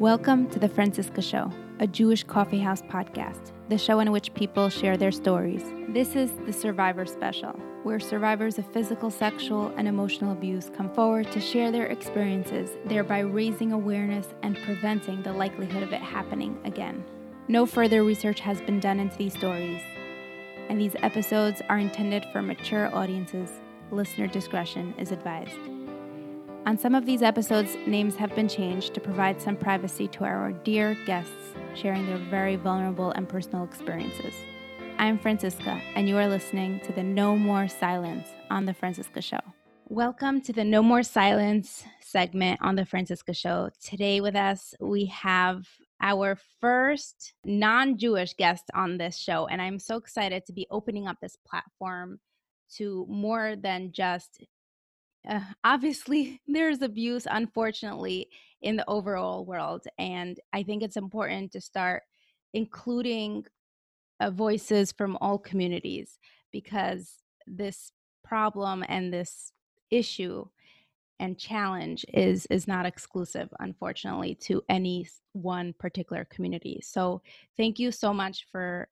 Welcome to the Franciska Show, a Jewish coffeehouse podcast, the show in which people share their stories. This is the Survivor Special, where survivors of physical, sexual, and emotional abuse come forward to share their experiences, thereby raising awareness and preventing the likelihood of it happening again. No further research has been done into these stories, and these episodes are intended for mature audiences. Listener discretion is advised. On some of these episodes, names have been changed to provide some privacy to our dear guests sharing their very vulnerable and personal experiences. I'm Franciska, and you are listening to the No More Silence on The Franciska Show. Welcome to the No More Silence segment on The Franciska Show. Today, with us, we have our first non Jewish guest on this show, and I'm so excited to be opening up this platform to more than just uh, obviously there's abuse unfortunately in the overall world and i think it's important to start including uh, voices from all communities because this problem and this issue and challenge is is not exclusive unfortunately to any one particular community. So thank you so much for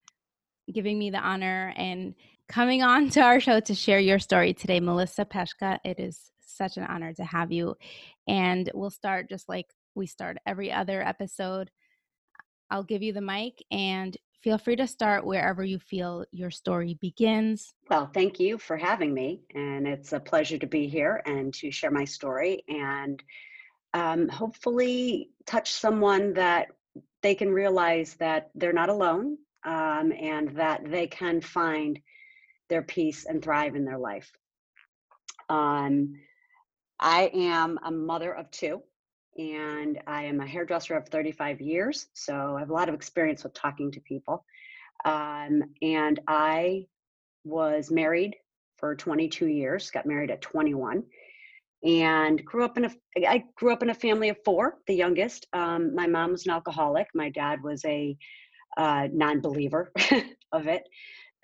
giving me the honor and coming on to our show to share your story today, Melissa Peshka. It is such an honor to have you. And we'll start just like we start every other episode. I'll give you the mic and feel free to start wherever you feel your story begins. Well, thank you for having me. And it's a pleasure to be here and to share my story and um, hopefully touch someone that they can realize that they're not alone um, and that they can find their peace and thrive in their life. Um, I am a mother of two, and I am a hairdresser of 35 years, so I have a lot of experience with talking to people. Um, and I was married for 22 years, got married at 21, and grew up in a. I grew up in a family of four, the youngest. Um, my mom was an alcoholic. My dad was a uh, non-believer of it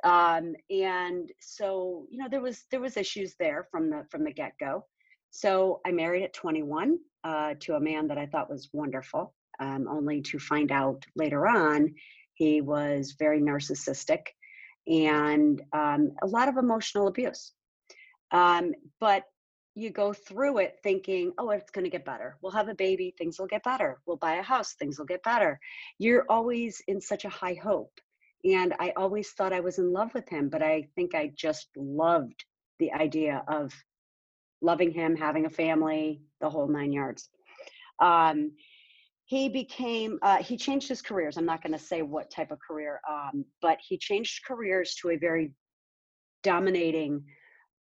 um, and so you know there was there was issues there from the from the get-go so i married at 21 uh, to a man that i thought was wonderful um, only to find out later on he was very narcissistic and um, a lot of emotional abuse um, but you go through it thinking, oh, it's going to get better. We'll have a baby, things will get better. We'll buy a house, things will get better. You're always in such a high hope. And I always thought I was in love with him, but I think I just loved the idea of loving him, having a family, the whole nine yards. Um, he became, uh, he changed his careers. I'm not going to say what type of career, um, but he changed careers to a very dominating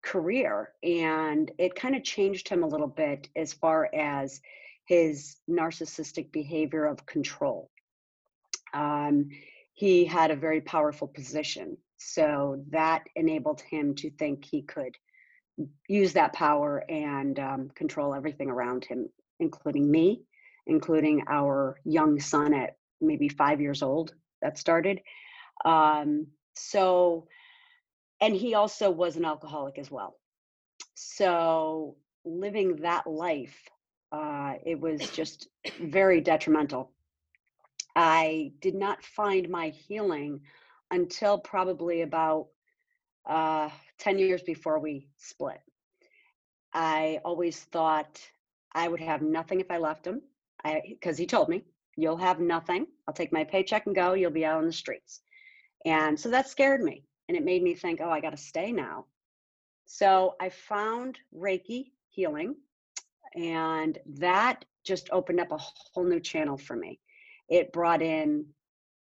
career. And it kind of changed him a little bit as far as his narcissistic behavior of control. Um, he had a very powerful position. So that enabled him to think he could use that power and um, control everything around him, including me, including our young son at maybe five years old that started. Um, so, and he also was an alcoholic as well. So, living that life, uh, it was just very detrimental I did not find my healing until probably about uh, 10 years before we split. I always thought I would have nothing if I left him because he told me, You'll have nothing. I'll take my paycheck and go. You'll be out on the streets. And so that scared me. And it made me think, Oh, I got to stay now. So I found Reiki healing, and that just opened up a whole new channel for me. It brought in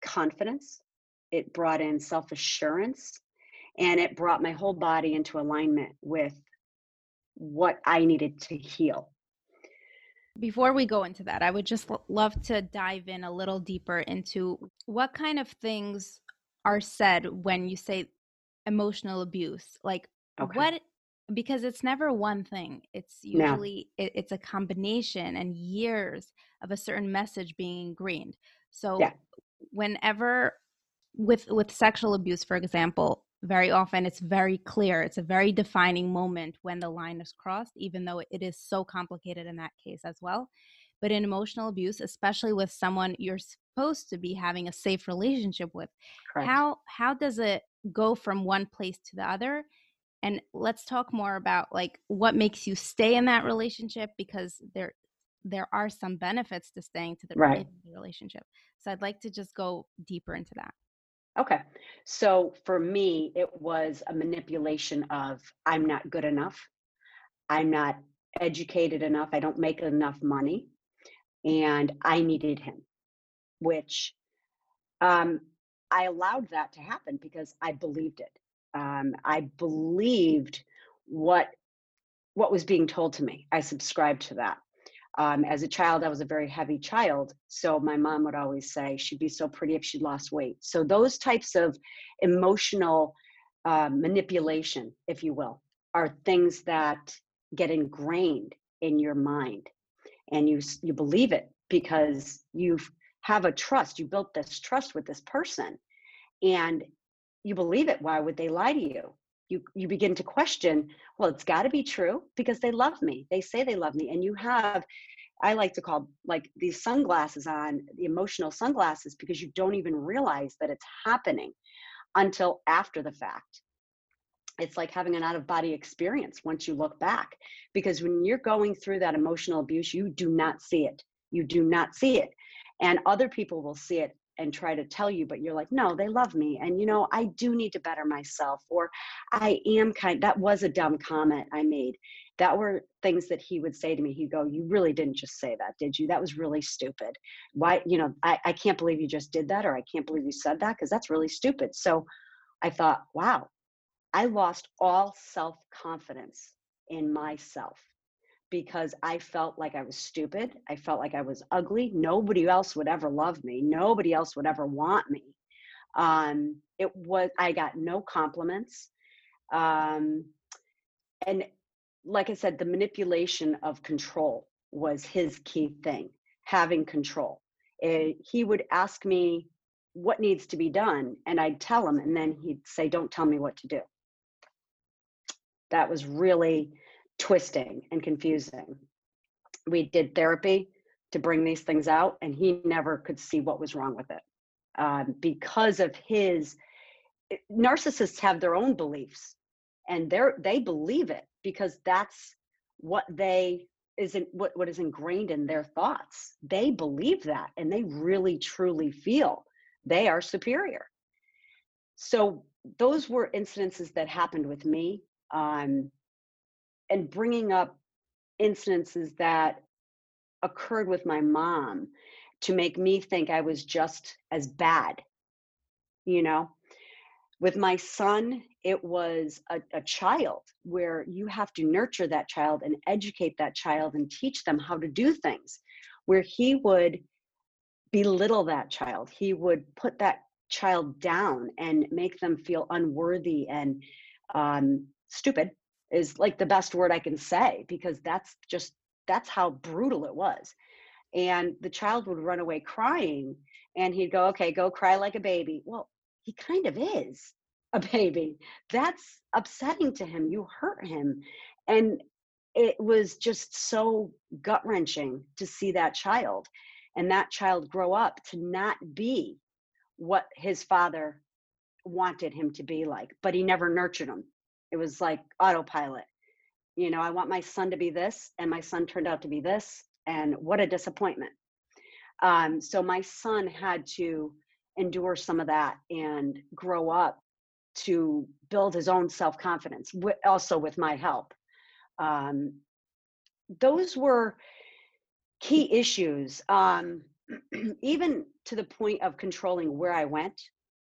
confidence, it brought in self assurance, and it brought my whole body into alignment with what I needed to heal. Before we go into that, I would just love to dive in a little deeper into what kind of things are said when you say emotional abuse. Like, okay. what because it's never one thing it's usually no. it, it's a combination and years of a certain message being ingrained so yeah. whenever with with sexual abuse for example very often it's very clear it's a very defining moment when the line is crossed even though it is so complicated in that case as well but in emotional abuse especially with someone you're supposed to be having a safe relationship with Correct. how how does it go from one place to the other and let's talk more about like what makes you stay in that relationship because there there are some benefits to staying to the right. relationship. So i'd like to just go deeper into that. Okay. So for me it was a manipulation of i'm not good enough. I'm not educated enough. I don't make enough money and i needed him. Which um, I allowed that to happen because I believed it. Um, I believed what what was being told to me. I subscribed to that. Um, as a child, I was a very heavy child, so my mom would always say she'd be so pretty if she lost weight. So those types of emotional uh, manipulation, if you will, are things that get ingrained in your mind, and you you believe it because you've have a trust. You built this trust with this person and you believe it. Why would they lie to you? You, you begin to question, well, it's got to be true because they love me. They say they love me. And you have, I like to call like these sunglasses on, the emotional sunglasses, because you don't even realize that it's happening until after the fact. It's like having an out of body experience once you look back. Because when you're going through that emotional abuse, you do not see it. You do not see it and other people will see it and try to tell you but you're like no they love me and you know i do need to better myself or i am kind that was a dumb comment i made. That were things that he would say to me. He'd go you really didn't just say that did you? That was really stupid. Why you know i, I can't believe you just did that or i can't believe you said that because that's really stupid. So i thought wow i lost all self-confidence in myself because I felt like I was stupid. I felt like I was ugly. Nobody else would ever love me. Nobody else would ever want me. Um, it was, I got no compliments. Um, and like I said, the manipulation of control was his key thing, having control. It, eh, he would ask me what needs to be done, and I'd tell him, and then he'd say, Don't tell me what to do. That was really twisting and confusing. We did therapy to bring these things out, and he never could see what was wrong with it um, because of his. Eh, narcissists have their own beliefs, and they're they believe it because that's what they isn't what, what is ingrained in their thoughts. They believe that, and they really truly feel they are superior. So those were incidences that happened with me. Um, and bringing up instances that occurred with my mom to make me think I was just as bad. You know, with my son, it was a, a, child where you have to nurture that child and educate that child and teach them how to do things, where he would belittle that child. He would put that child down and make them feel unworthy and um, stupid is like the best word I can say because that's just that's how brutal it was. And the child would run away crying and he'd go, "Okay, go cry like a baby." Well, he kind of is a baby. That's upsetting to him. You hurt him. And it was just so gut wrenching to see that child and that child grow up to not be what his father wanted him to be like, but he never nurtured him. It was like autopilot. You know, I want my son to be this, and my son turned out to be this, and what a disappointment. Um, so my son had to endure some of that and grow up to build his own self confidence, also with my help. Um, those were key issues, um, even to the point of controlling where I went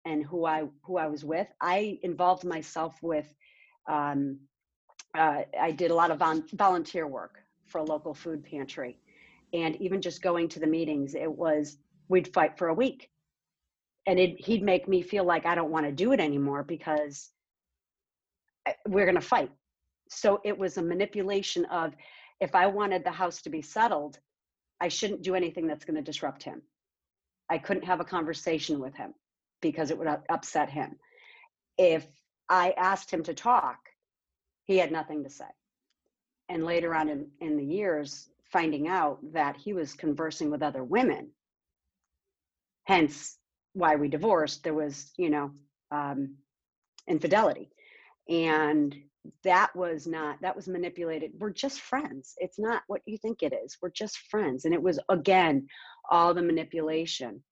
and who I who I was with. I involved myself with um, uh, I did a lot of volunteer work for a local food pantry. And even just going to the meetings, it was, we'd fight for a week. And it, he'd make me feel like I don't want to do it anymore because uh, we're going to fight. So it was a manipulation of if I wanted the house to be settled, I shouldn't do anything that's going to disrupt him. I couldn't have a conversation with him because it would upset him. If I asked him to talk, he had nothing to say. And later on in, in the years, finding out that he was conversing with other women. Hence why we divorced. There was, you know, um, infidelity. And that was not, that was manipulated. We're just friends. It's not what you think it is. We're just friends. And it was, again, all the manipulation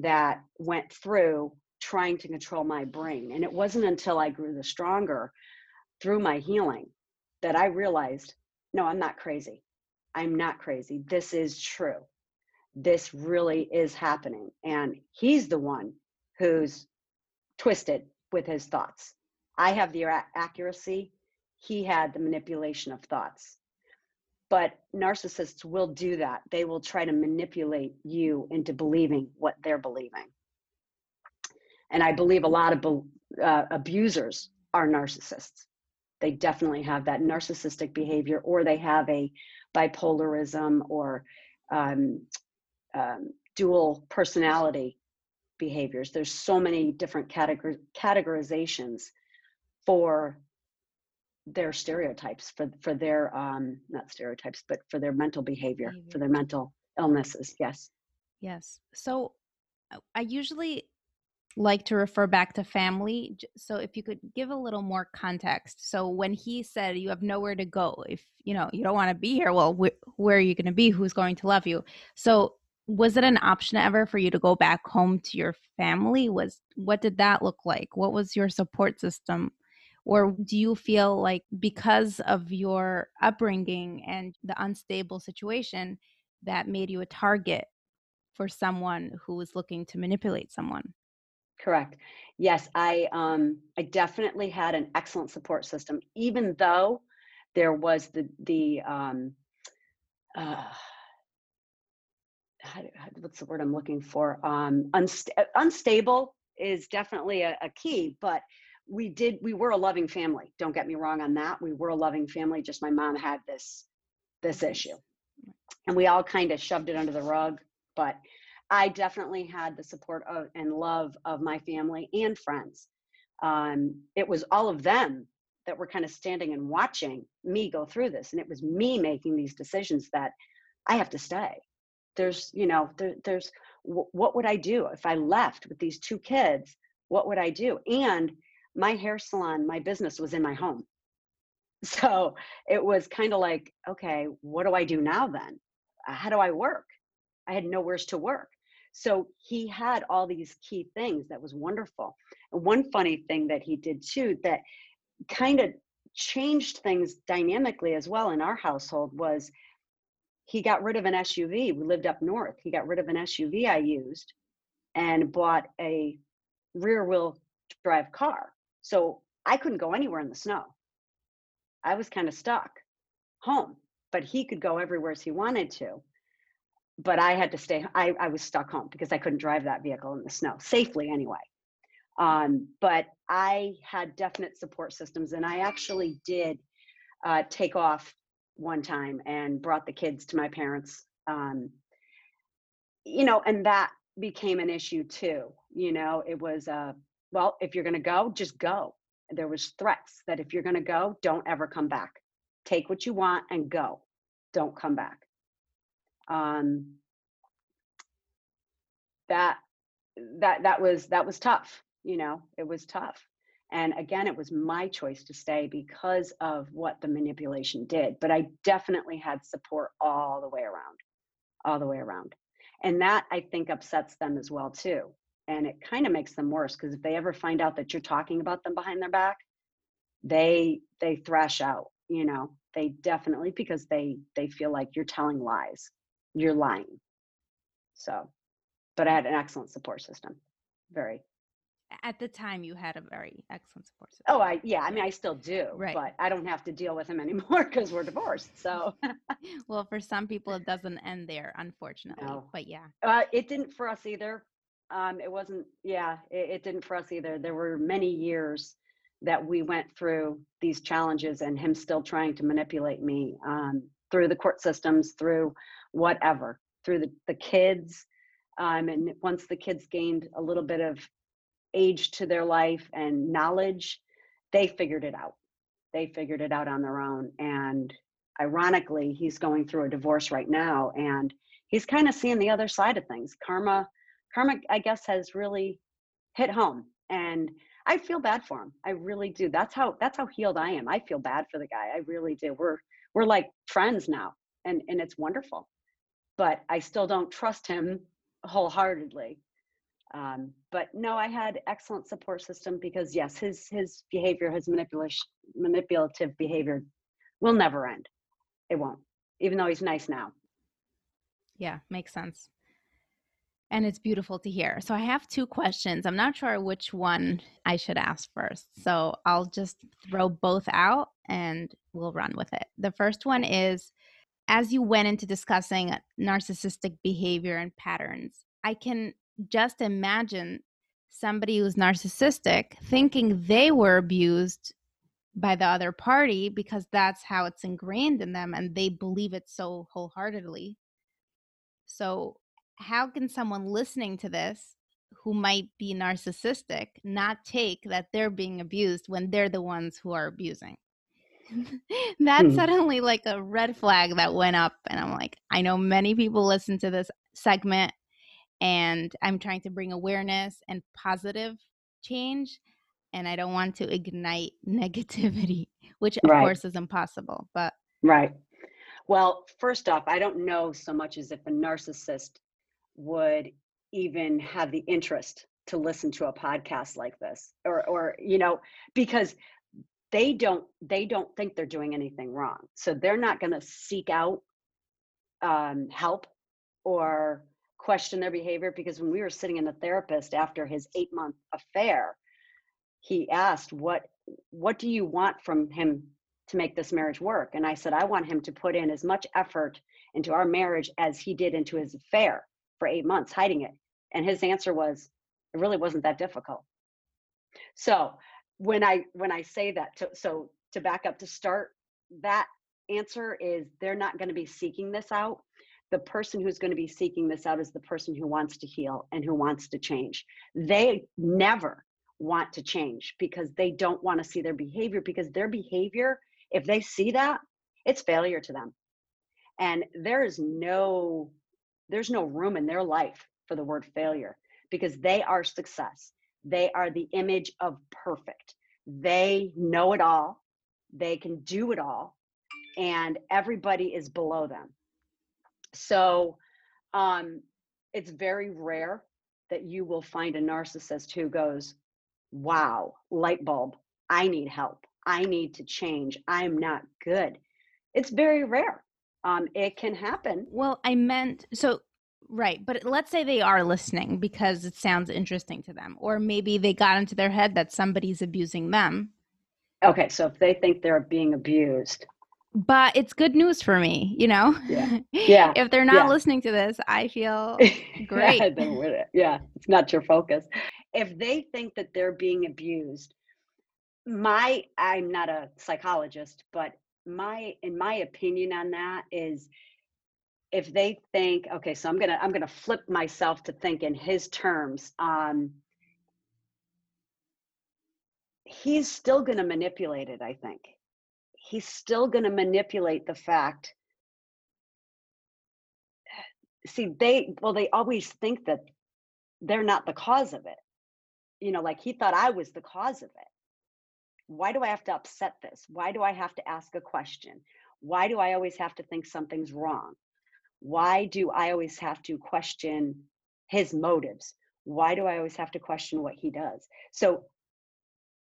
that went through trying to control my brain. And it wasn't until I grew the stronger through my healing that I realized no, I'm not crazy. I'm not crazy. This is true. This really is happening. And he's the one who's twisted with his thoughts. I have the accuracy, he had the manipulation of thoughts. But narcissists will do that. They will try to manipulate you into believing what they're believing. And I believe a lot of uh, abusers are narcissists. They definitely have that narcissistic behavior, or they have a bipolarism or um, um, dual personality behaviors. There's so many different categor- categorizations for their stereotypes, for for their um, not stereotypes, but for their mental behavior, behavior, for their mental illnesses. Yes. Yes. So I usually like to refer back to family. So if you could give a little more context. So when he said you have nowhere to go, if you know you don't want to be here, well, wh- where are you going to be? Who's going to love you? So was it an option ever for you to go back home to your family? Was what did that look like? What was your support system? Or do you feel like because of your upbringing and the unstable situation that made you a target for someone who was looking to manipulate someone? Correct. Yes, I um I definitely had an excellent support system, even though there was the the um uh what's the word I'm looking for? Um, unsta- uh, unstable is definitely a, a key, but we did we were a loving family. Don't get me wrong on that. We were a loving family. Just my mom had this this issue, and we all kind of shoved it under the rug. But I definitely had the support of and love of my family and friends. Um, it was all of them that were kind of standing and watching me go through this, and it was me making these decisions that I have to stay. There's, you know, there, there's what would I do if I left with these two kids? What would I do? And my hair salon, my business was in my home. So it was kind of like, okay, what do I do now then? How do I work? I had nowheres to work. So he had all these key things that was wonderful. And one funny thing that he did too that kind of changed things dynamically as well in our household was he got rid of an SUV. We lived up north. He got rid of an SUV I used and bought a rear wheel drive car. So I couldn't go anywhere in the snow. I was kind of stuck home, but he could go everywhere as he wanted to but I had to stay. I, I was stuck home because I couldn't drive that vehicle in the snow safely anyway. Um, but I had definite support systems, and I actually did uh, take off one time and brought the kids to my parents. Um, you know, and that became an issue too. You know, it was uh, well, if you're going to go, just go. There was threats that if you're going to go, don't ever come back. Take what you want and go. Don't come back um, that that that was that was tough you know it was tough. And again it was my choice to stay because of what the manipulation did but i definitely had support all the way around all the way around. And that i think upsets them as well too. And it kind of makes them worse because if they ever find out that you're talking about them behind their back they they thrash out you know? They definitely because they they feel like you're telling lies you're lying. So, but I had an excellent support system. Very. At the time, you had a very excellent support system. Oh, I yeah. I mean, I still do, right. but I don't have to deal with him anymore because we're divorced. So. well, for some people, it doesn't end there, unfortunately. No. But yeah. Uh, it didn't for us either. Um, it wasn't. Yeah, it, it didn't for us either. There were many years that we went through these challenges, and him still trying to manipulate me um, through the court systems, through whatever through the, the kids um, and once the kids gained a little bit of age to their life and knowledge they figured it out they figured it out on their own and ironically, he's going through a divorce right now and he's kind of seeing the other side of things. Karma, karma, I guess, has really hit home. And I feel bad for him. I really do. That's how that's how healed I am. I feel bad for the guy. I really do. We're we're like friends now and and it's wonderful. But I still don't trust him wholeheartedly. Um, but no, I had excellent support system because yes, his his behavior, his manipulation manipulative behavior will never end. It won't. Even though he's nice now. Yeah, makes sense and it's beautiful to hear. So I have two questions. I'm not sure which one I should ask first. So I'll just throw both out and we'll run with it. The first one is as you went into discussing narcissistic behavior and patterns, I can just imagine somebody who's narcissistic thinking they were abused by the other party because that's how it's ingrained in them and they believe it so wholeheartedly. So how can someone listening to this who might be narcissistic not take that they're being abused when they're the ones who are abusing? That's hmm. suddenly like a red flag that went up. And I'm like, I know many people listen to this segment, and I'm trying to bring awareness and positive change. And I don't want to ignite negativity, which of right. course is impossible. But right. Well, first off, I don't know so much as if a narcissist would even have the interest to listen to a podcast like this or or you know because they don't they don't think they're doing anything wrong so they're not going to seek out um, help or question their behavior because when we were sitting in the therapist after his eight month affair he asked what what do you want from him to make this marriage work and i said i want him to put in as much effort into our marriage as he did into his affair for eight months hiding it. And his answer was, it really wasn't that difficult. So when I when I say that, to, so to back up to start, that answer is they're not going to be seeking this out. The person who's going to be seeking this out is the person who wants to heal and who wants to change. They never want to change because they don't want to see their behavior because their behavior, if they see that, it's failure to them. And there is no there's no room in their life for the word failure because they are success. They are the image of perfect. They know it all, they can do it all, and everybody is below them. So um, it's very rare that you will find a narcissist who goes, Wow, light bulb, I need help. I need to change. I'm not good. It's very rare um, it can happen. Well, I meant so right, but let's say they are listening because it sounds interesting to them, or maybe they got into their head that somebody's abusing them. Okay, so if they think they're being abused, but it's good news for me, you know. Yeah, yeah. if they're not yeah. listening to this, I feel great. yeah, yeah, it's not your focus. If they think that they're being abused, my I'm not a psychologist, but my in my opinion on that is if they think okay so i'm gonna i'm gonna flip myself to think in his terms um he's still gonna manipulate it i think he's still gonna manipulate the fact see they well they always think that they're not the cause of it you know like he thought i was the cause of it why do I have to upset this? Why do I have to ask a question? Why do I always have to think something's wrong? Why do I always have to question his motives? Why do I always have to question what he does? So,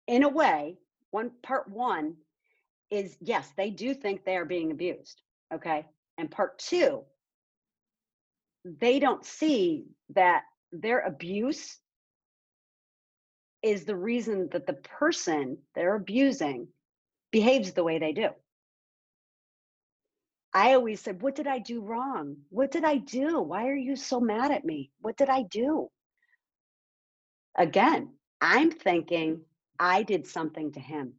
in a way, one part one is yes, they do think they are being abused. Okay. And part two, they don't see that their abuse is the reason that the person they're abusing behaves the way they do. I always said, What did I do wrong? What did I do? Why are you so mad at me? What did I do? Again, I'm thinking I did something to him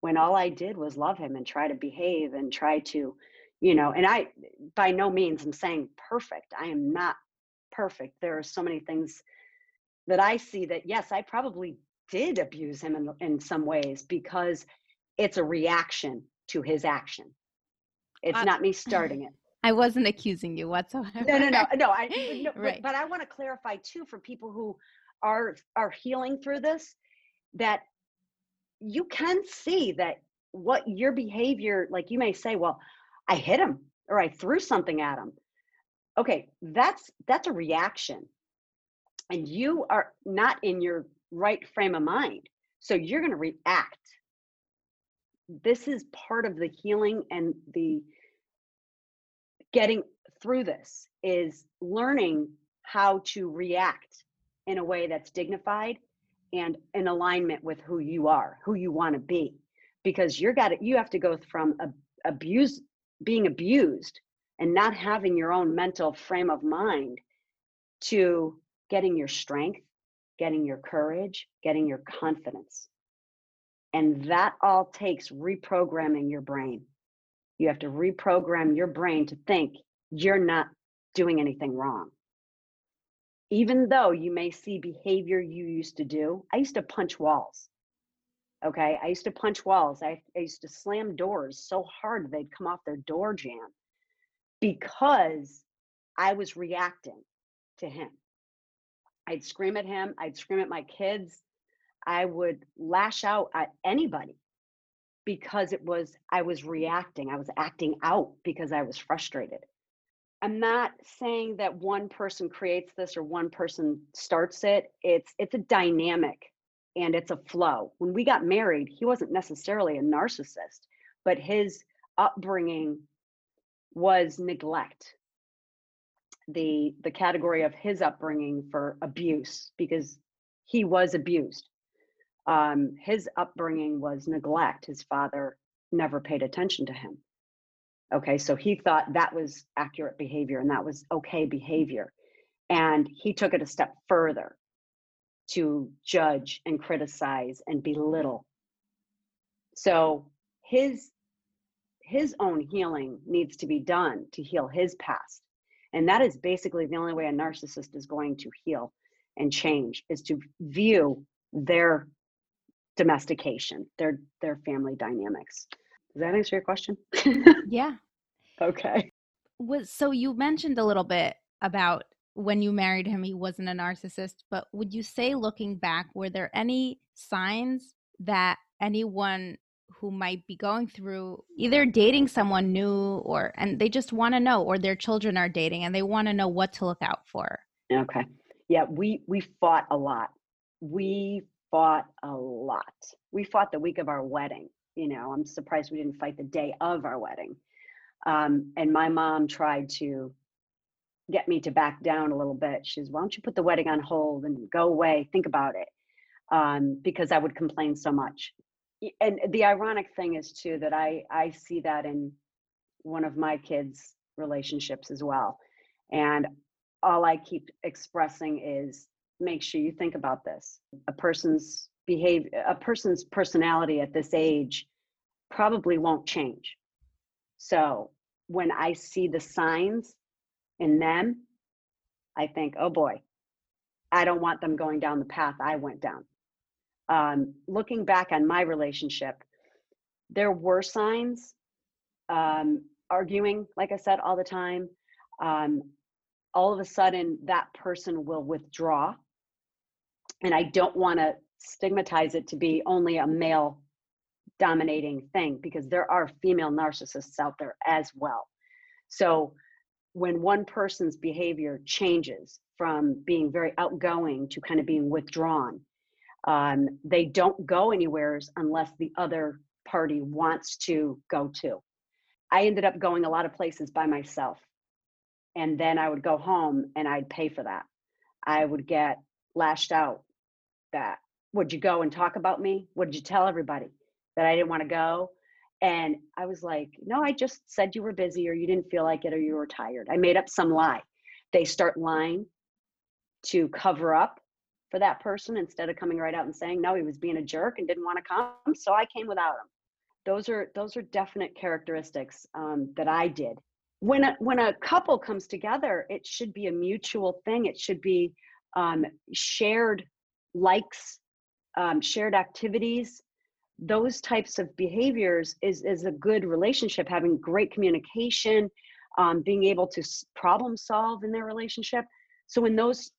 when all I did was love him and try to behave and try to, you know, and I, by no means, I'm saying perfect. I am not perfect. There are so many things that I see that yes, I probably did abuse him in, in some ways because it's a reaction to his action. It's uh, not me starting it. I wasn't accusing you whatsoever. No, no, no, no. I no, right. but, but I want to clarify too for people who are are healing through this that you can see that what your behavior like you may say well i hit him or i threw something at him okay that's that's a reaction and you are not in your right frame of mind so you're going to react this is part of the healing and the getting through this is learning how to react in a way that's dignified and in alignment with who you are, who you want to be. Because you're got to, you have to go from abuse being abused and not having your own mental frame of mind to getting your strength, getting your courage, getting your confidence. And that all takes reprogramming your brain. You have to reprogram your brain to think you're not doing anything wrong. Even though you may see behavior you used to do, I used to punch walls. Okay. I used to punch walls. I, I used to slam doors so hard they'd come off their door jamb because I was reacting to him. I'd scream at him, I'd scream at my kids, I would lash out at anybody because it was I was reacting. I was acting out because I was frustrated. I'm not saying that one person creates this or one person starts it. It's it's a dynamic and it's a flow. When we got married, he wasn't necessarily a narcissist, but his upbringing was neglect. The the category of his upbringing for abuse because he was abused um, his upbringing was neglect. His father never paid attention to him. Okay, so he thought that was accurate behavior and that was okay behavior. And he took it a step further to judge and criticize and belittle. So his his own healing needs to be done to heal his past. And that is basically the only way a narcissist is going to heal and change is to view their domestication, their their family dynamics. Does that answer your question? yeah. Okay. Was so you mentioned a little bit about when you married him he wasn't a narcissist, but would you say looking back were there any signs that anyone who might be going through either dating someone new or and they just want to know or their children are dating and they want to know what to look out for. Okay. Yeah, we we fought a lot. We fought a lot. We fought the week of our wedding. You know, I'm surprised we didn't fight the day of our wedding. Um, and my mom tried to get me to back down a little bit. She's, why don't you put the wedding on hold and go away, think about it, um, because I would complain so much. And the ironic thing is too that I I see that in one of my kids' relationships as well, and all I keep expressing is make sure you think about this. A person's behavior, a person's personality at this age probably won't change. So when I see the signs in them, I think, oh boy, I don't want them going down the path I went down. Um, looking back on my relationship, there were signs, um, arguing, like I said, all the time. Um, all of a sudden, that person will withdraw and I don't want to stigmatize it to be only a male dominating thing because there are female narcissists out there as well. So when one person's behavior changes from being very outgoing to kind of being withdrawn, um, they don't go anywhere unless the other party wants to go to. I ended up going a lot of places by myself. And then I would go home and I'd pay for that. I would get lashed out that would you go and talk about me? Would you tell everybody that i didn't want to go? And i was like no i just said you were busy or you didn't feel like it or you were tired. I made up some lie. They start lying to cover up for that person instead of coming right out and saying no he was being a jerk and didn't want to come so i came without him. Those are those are definite characteristics um, that i did. When a, when a couple comes together it should be a mutual thing. It should be um, shared likes, um, shared activities, those types of behaviors is is a good relationship having great communication um, being able to problem solve in their relationship. So when those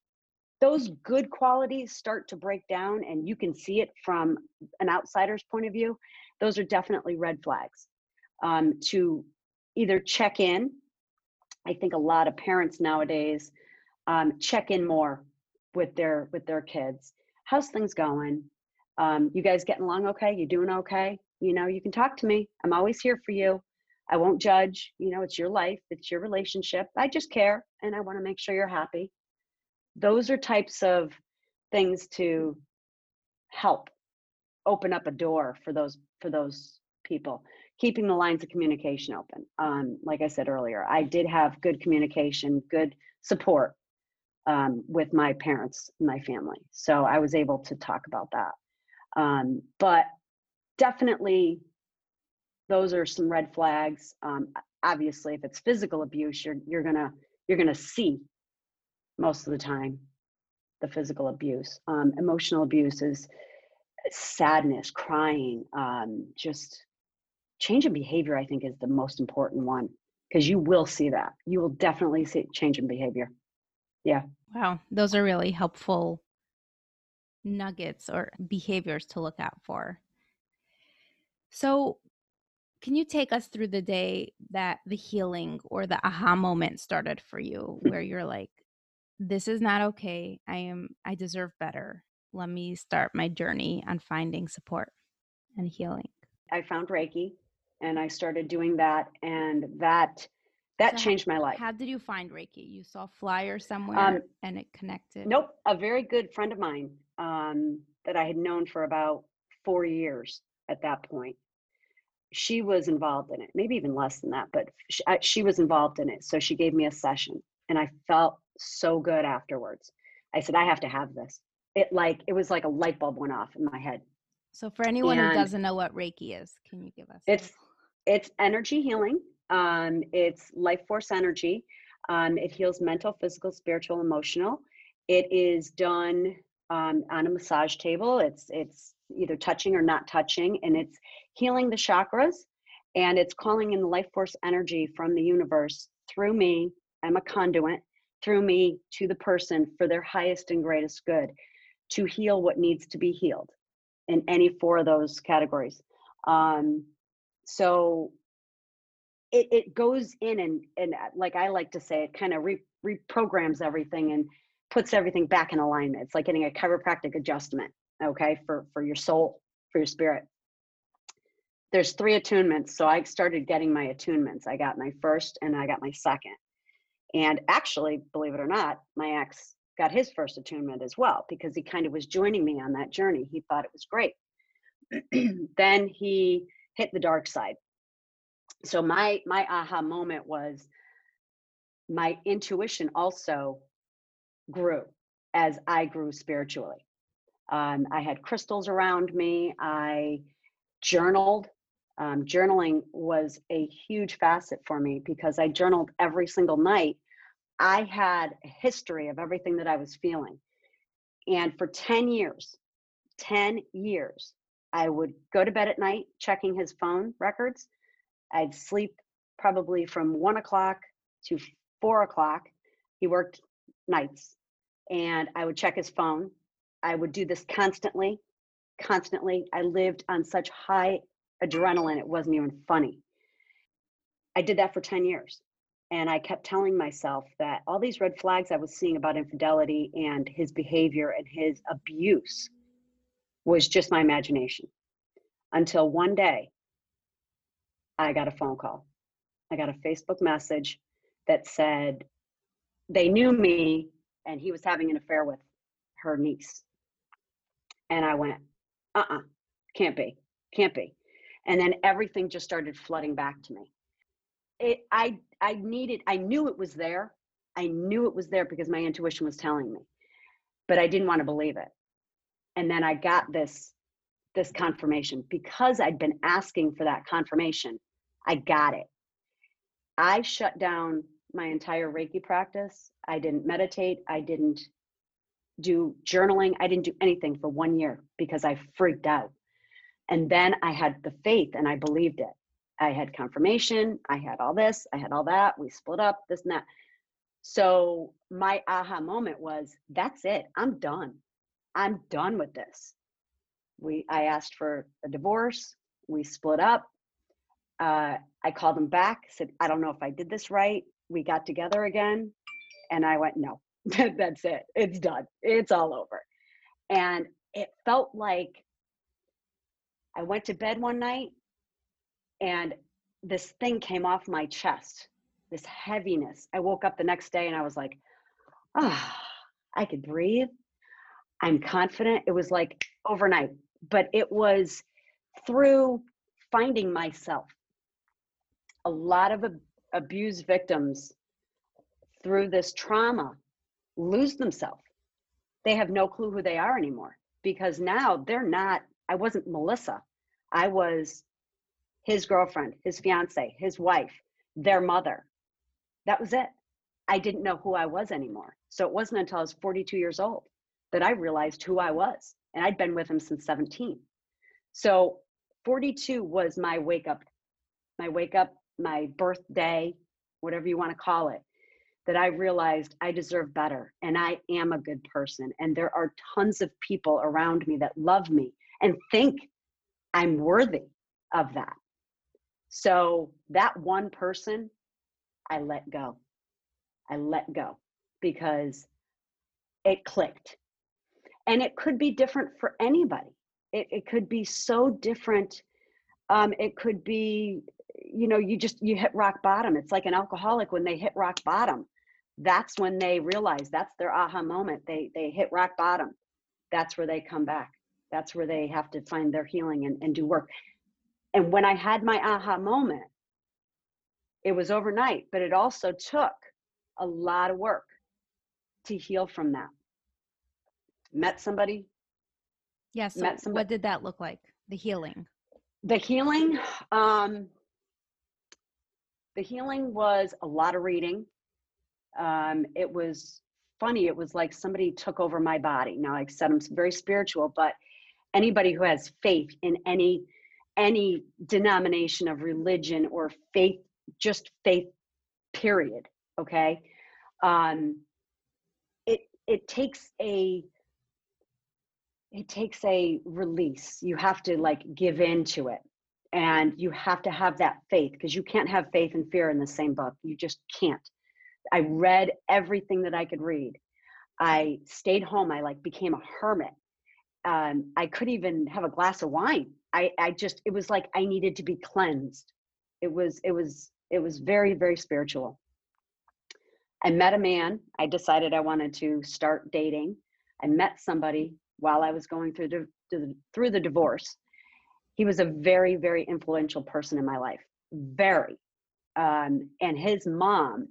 those good qualities start to break down and you can see it from an outsider's point of view those are definitely red flags. Um, to either check in i think a lot of parents nowadays um, check in more with their with their kids how's things going? Um, you guys getting along okay? You doing okay? You know you can talk to me. I'm always here for you. I won't judge. You know it's your life. It's your relationship. I just care and i want to make sure you're happy. Those are types of things to help open up a door for those for those people. Keeping the lines of communication open. Um, like i said earlier i did have good communication good support um, with my parents my family so i was able to talk about that um, but definitely, those are some red flags. Um, obviously, if it's physical abuse, you're you're gonna you're gonna see most of the time the physical abuse. Um, emotional abuse is sadness, crying, um, just change in behavior. I think is the most important one because you will see that. You will definitely see change in behavior. Yeah. Wow, those are really helpful nuggets or behaviors to look out for. So, can you take us through the day that the healing or the aha moment started for you hmm. where you're like, this is not okay. I am, I deserve better. Let me start my journey on finding support and healing. I found Reiki and I started doing that. And that, that so changed my life. How did you find Reiki? You saw a flyer somewhere um, and it connected? Nope. A very good friend of mine um, that I had known for about four years at that point. She was involved in it, maybe even less than that, but she, I, she was involved in it. So she gave me a session and I felt so good afterwards. I said, I have to have this. It like, it was like a light bulb went off in my head. So for anyone and who doesn't know what Reiki is, can you give us? It's, it's energy healing. Um, it's life force energy. Um, it heals mental, physical, spiritual, emotional. It is done um, on a massage table. It's it's either touching or not touching, and it's healing the chakras, and it's calling in the life force energy from the universe through me. I'm a conduit through me to the person for their highest and greatest good, to heal what needs to be healed, in any four of those categories. Um, so it, it goes in and and uh, like I like to say, it kind of re- reprograms everything and puts everything back in alignment. It's like getting a chiropractic adjustment, okay, for for your soul, for your spirit. There's three attunements, so I started getting my attunements. I got my first and I got my second. And actually, believe it or not, my ex got his first attunement as well because he kind of was joining me on that journey. He thought it was great. then he hit the dark side. So my my aha moment was my intuition also grew as I grew spiritually. Um, I had crystals around me. I journaled. Um, journaling was a huge facet for me because I journaled every single night. I had a history of everything that I was feeling. And for 10 years, 10 years, I would go to bed at night checking his phone records. I'd sleep probably from one o'clock to four o'clock. He worked nights and I would check his phone. I would do this constantly, constantly. I lived on such high adrenaline, it wasn't even funny. I did that for 10 years. And I kept telling myself that all these red flags I was seeing about infidelity and his behavior and his abuse was just my imagination. Until one day, I got a phone call. I got a Facebook message that said they knew me and he was having an affair with her niece. And I went, uh uh-uh, uh, can not be, can't be. And then everything just started flooding back to me. It, I, I needed, I knew it was there. I knew it was there because my intuition was telling me, but I didn't want to believe it. And then I got this, this confirmation because I'd been asking for that confirmation. I got it. I shut down my entire Reiki practice. I didn't meditate. I didn't do journaling. I didn't do anything for one year because I freaked out. And then I had the faith and I believed it. I had confirmation, I had all this, I had all that. We split up, this and that. So my aha moment was that's it. I'm done. I'm done with this. We I asked for a divorce. We split up. Uh, I called him back, said, I don't know if I did this right. We got together again. And I went, no, that's it. It's done. It's all over. And it felt like I went to bed one night and this thing came off my chest, this heaviness. I woke up the next day and I was like, ah, oh, I could breathe. I'm confident. It was like overnight, but it was through finding myself. A lot of ab- abuse victims through this trauma lose themselves. They have no clue who they are anymore because now they're not, I wasn't Melissa. I was his girlfriend, his fiance, his wife, their mother. That was it. I didn't know who I was anymore. So it wasn't until I was 42 years old that I realized who I was. And I'd been with him since 17. So 42 was my wake up, my wake up, my birthday, whatever you want to call it, that I realized I deserve better and I am a good person. And there are tons of people around me that love me and think I'm worthy of that. So that one person, I let go. I let go because it clicked. And it could be different for anybody. It, it could be so different. Um, it could be, you know, you just, you hit rock bottom. It's like an alcoholic when they hit rock bottom. That's when they realize that's their aha moment. They, they hit rock bottom. That's where they come back. That's where they have to find their healing and, and do work. And when I had my aha moment, it was overnight, but it also took a lot of work to heal from that. Met somebody. Yes. Yeah, so met somebody. What did that look like? The healing. The healing. Um, the healing was a lot of reading. Um, it was funny. It was like somebody took over my body. Now, like I said, I'm very spiritual, but anybody who has faith in any any denomination of religion or faith, just faith, period. Okay. Um, it, it takes a, it takes a release. You have to like give in to it and you have to have that faith because you can't have faith and fear in the same book. You just can't. I read everything that I could read. I stayed home. I like became a hermit. Um, I couldn't even have a glass of wine I, I just it was like I needed to be cleansed. It was it was it was very very spiritual. I met a man. I decided I wanted to start dating. I met somebody while I was going through the through the divorce. He was a very very influential person in my life. Very, um, and his mom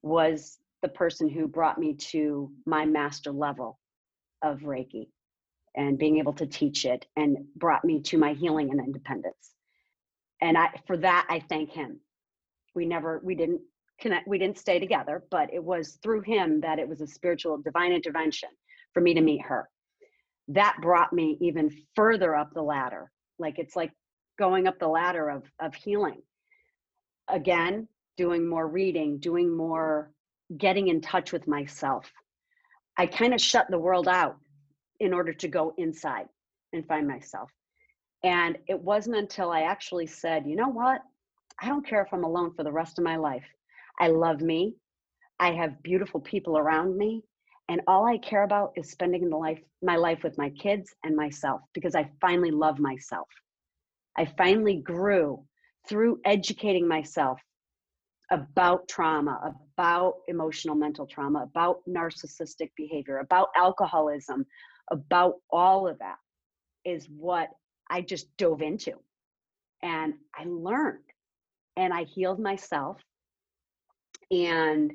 was the person who brought me to my master level of Reiki and being able to teach it and brought me to my healing and independence. And I for that I thank him. We never we didn't connect we didn't stay together, but it was through him that it was a spiritual divine intervention for me to meet her. That brought me even further up the ladder. Like it's like going up the ladder of of healing. Again, doing more reading, doing more getting in touch with myself. I kind of shut the world out in order to go inside and find myself. And it wasn't until I actually said, you know what? I don't care if I'm alone for the rest of my life. I love me. I have beautiful people around me. And all I care about is spending the life, my life with my kids and myself because I finally love myself. I finally grew through educating myself about trauma, about emotional mental trauma, about narcissistic behavior, about alcoholism, about all of that is what I just dove into. And I learned and I healed myself and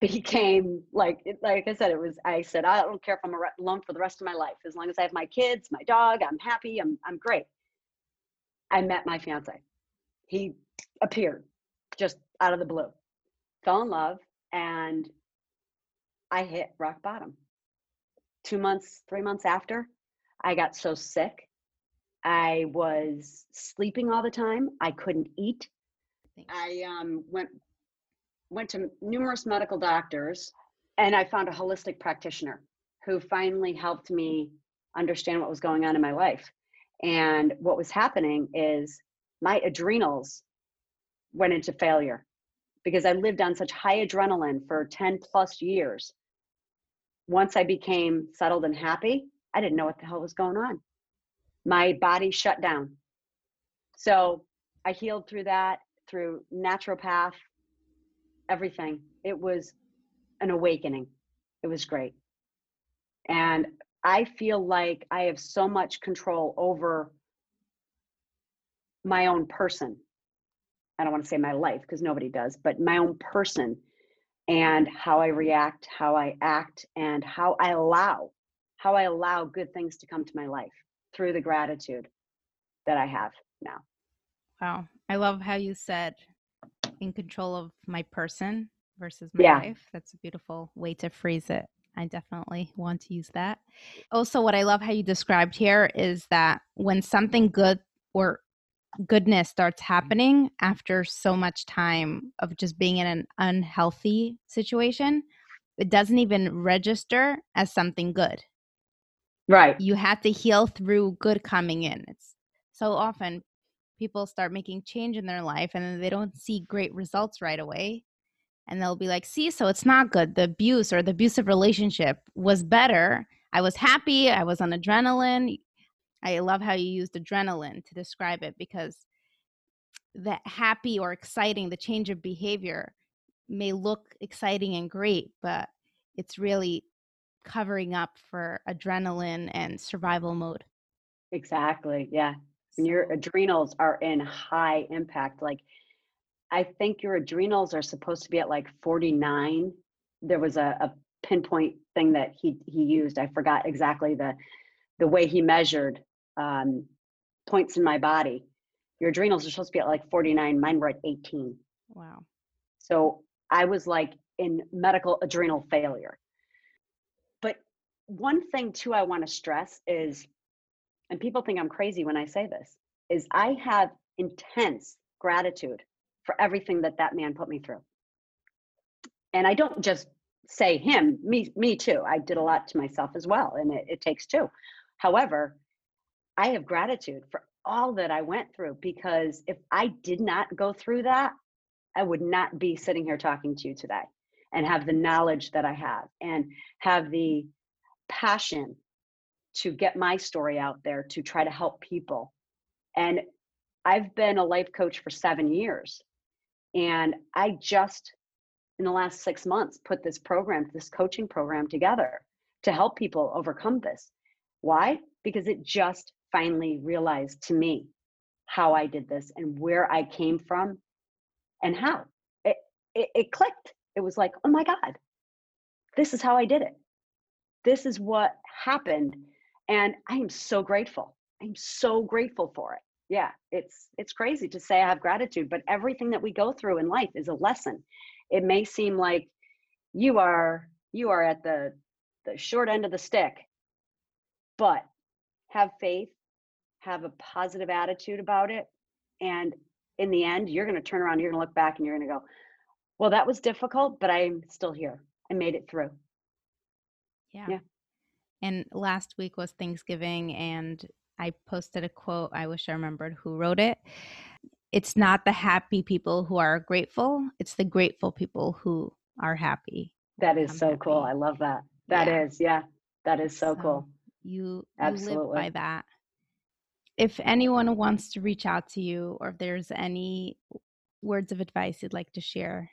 became like like I said it was I said I don't care if I'm alone for the rest of my life as long as I have my kids, my dog, I'm happy, I'm I'm great. I met my fiance. He appeared just out of the blue. Fell in love and I hit rock bottom two months, three months after, I got so sick. I was sleeping all the time. I couldn't eat. I um, went went to numerous medical doctors, and I found a holistic practitioner who finally helped me understand what was going on in my life. And what was happening is my adrenals went into failure because I lived on such high adrenaline for 10 plus years. Once I became settled and happy, I didn't know what the hell was going on. My body shut down. So I healed through that, through naturopath, everything. It was an awakening. It was great. And I feel like I have so much control over my own person. I don't want to say my life because nobody does, but my own person and how I react, how I act, and how I allow, how I allow good things to come to my life through the gratitude that I have now. Wow. I love how you said in control of my person versus my Yeah. life. That's a beautiful way to phrase it. I definitely want to use that. Also, what I love how you described here is that when something good or goodness starts happening after so much time of just being in an unhealthy situation, it doesn't even register as something good. Right. You have to heal through good coming in. It's so often people start making change in their life and then they don't see great results right away and they'll be like see so it's not good the abuse or the abusive relationship was better i was happy i was on adrenaline i love how you used adrenaline to describe it because that happy or exciting the change of behavior may look exciting and great but it's really covering up for adrenaline and survival mode Exactly. Yeah. When your adrenals are in high impact, like I think your adrenals are supposed to be at like 49. There was a, a pinpoint thing that he he used. I forgot exactly the the way he measured um, points in my body. Your adrenals are supposed to be at like 49. Mine were at 18. wow So I was like in medical adrenal failure. But one thing too I want to stress is, and people think I'm crazy when I say this, is I have intense gratitude for everything that that man put me through. And I don't just say him, me, me too. I did a lot to myself as well, and it, it takes two. However, I have gratitude for all that I went through because if I did not go through that, I would not be sitting here talking to you today and have the knowledge that I have and have the passion to get my story out there to try to help people. And I've been a life coach for seven years. And I just, in the last six months, put this program, this coaching program together to help people overcome this. Why? Because it just finally realized to me how I did this and where I came from and how. It, it, it clicked. It was like, oh my God, this is how I did it. This is what happened. And I am so grateful. I'm so grateful for it. Yeah, it's it's crazy to say I have gratitude, but everything that we go through in life is a lesson. It may seem like you are you are at the the short end of the stick, but have faith, have a positive attitude about it, and in the end, you're going to turn around, you're going to look back, and you're going to go, "Well, that was difficult, but I'm still here. I made it through." Yeah. Yeah. And last week was Thanksgiving, and I posted a quote. I wish I remembered who wrote it. It's not the happy people who are grateful, it's the grateful people who are happy. That is I'm so cool. I love that. That is, Yeah. yeah. That is so cool. You, you live by that. If anyone wants to reach out to you, or if there's any words of advice you'd like to share,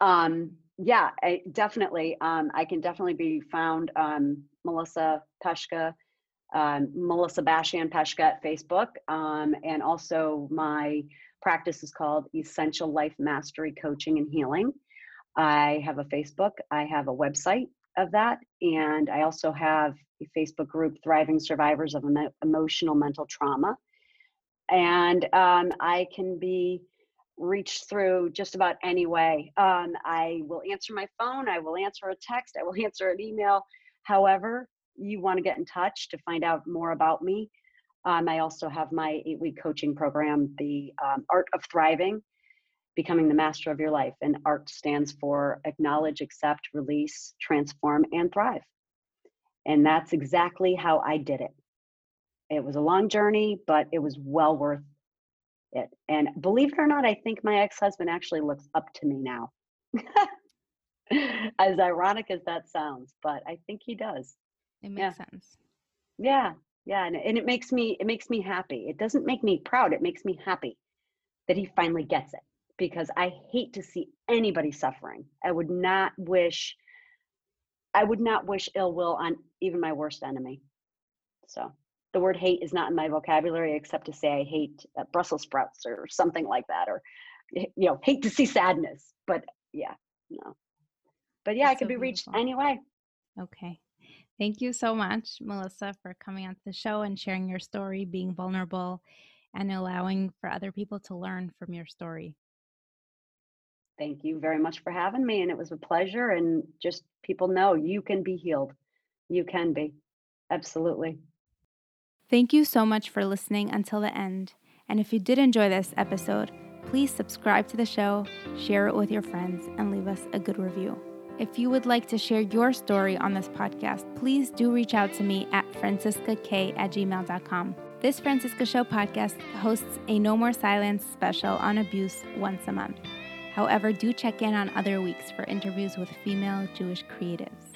Um, yeah, I, definitely. Um, I can definitely be found um, Melissa Peshka, um, Melissa Bashan Peshka at Facebook, um, and also my practice is called Essential Life Mastery Coaching and Healing. I have a Facebook. I have a website of that, and I also have a Facebook group, Thriving Survivors of Emo- Emotional Mental Trauma. And um, I can be reached through just about any way. Um, I will answer my phone. I will answer a text. I will answer an email. However, you want to get in touch to find out more about me, um, I also have my eight week coaching program, The um, Art of Thriving Becoming the Master of Your Life. And ART stands for Acknowledge, Accept, Release, Transform, and Thrive. And that's exactly how I did it. It was a long journey, but it was well worth it. And believe it or not, I think my ex husband actually looks up to me now. as ironic as that sounds, but I think he does. It makes yeah. sense. Yeah, yeah, and, and it makes me it makes me happy. It doesn't make me proud. It makes me happy that he finally gets it because I hate to see anybody suffering. I would not wish I would not wish ill will on even my worst enemy. So the word hate is not in my vocabulary except to say I hate uh, Brussels sprouts or something like that, or you know, hate to see sadness. But yeah, no. But yeah, That's I could so be reached anyway. Okay. Thank you so much, Melissa, for coming on the show and sharing your story, being vulnerable, and allowing for other people to learn from your story. Thank you very much for having me. And it was a pleasure. And just people know you can be healed. You can be. Absolutely. Thank you so much for listening until the end. And if you did enjoy this episode, please subscribe to the show, share it with your friends, and leave us a good review. If you would like to share your story on this podcast, please do reach out to me at franciscak at gmail.com. This Franciska Show podcast hosts a No More Silence special on abuse once a month. However, do check in on other weeks for interviews with female Jewish creatives.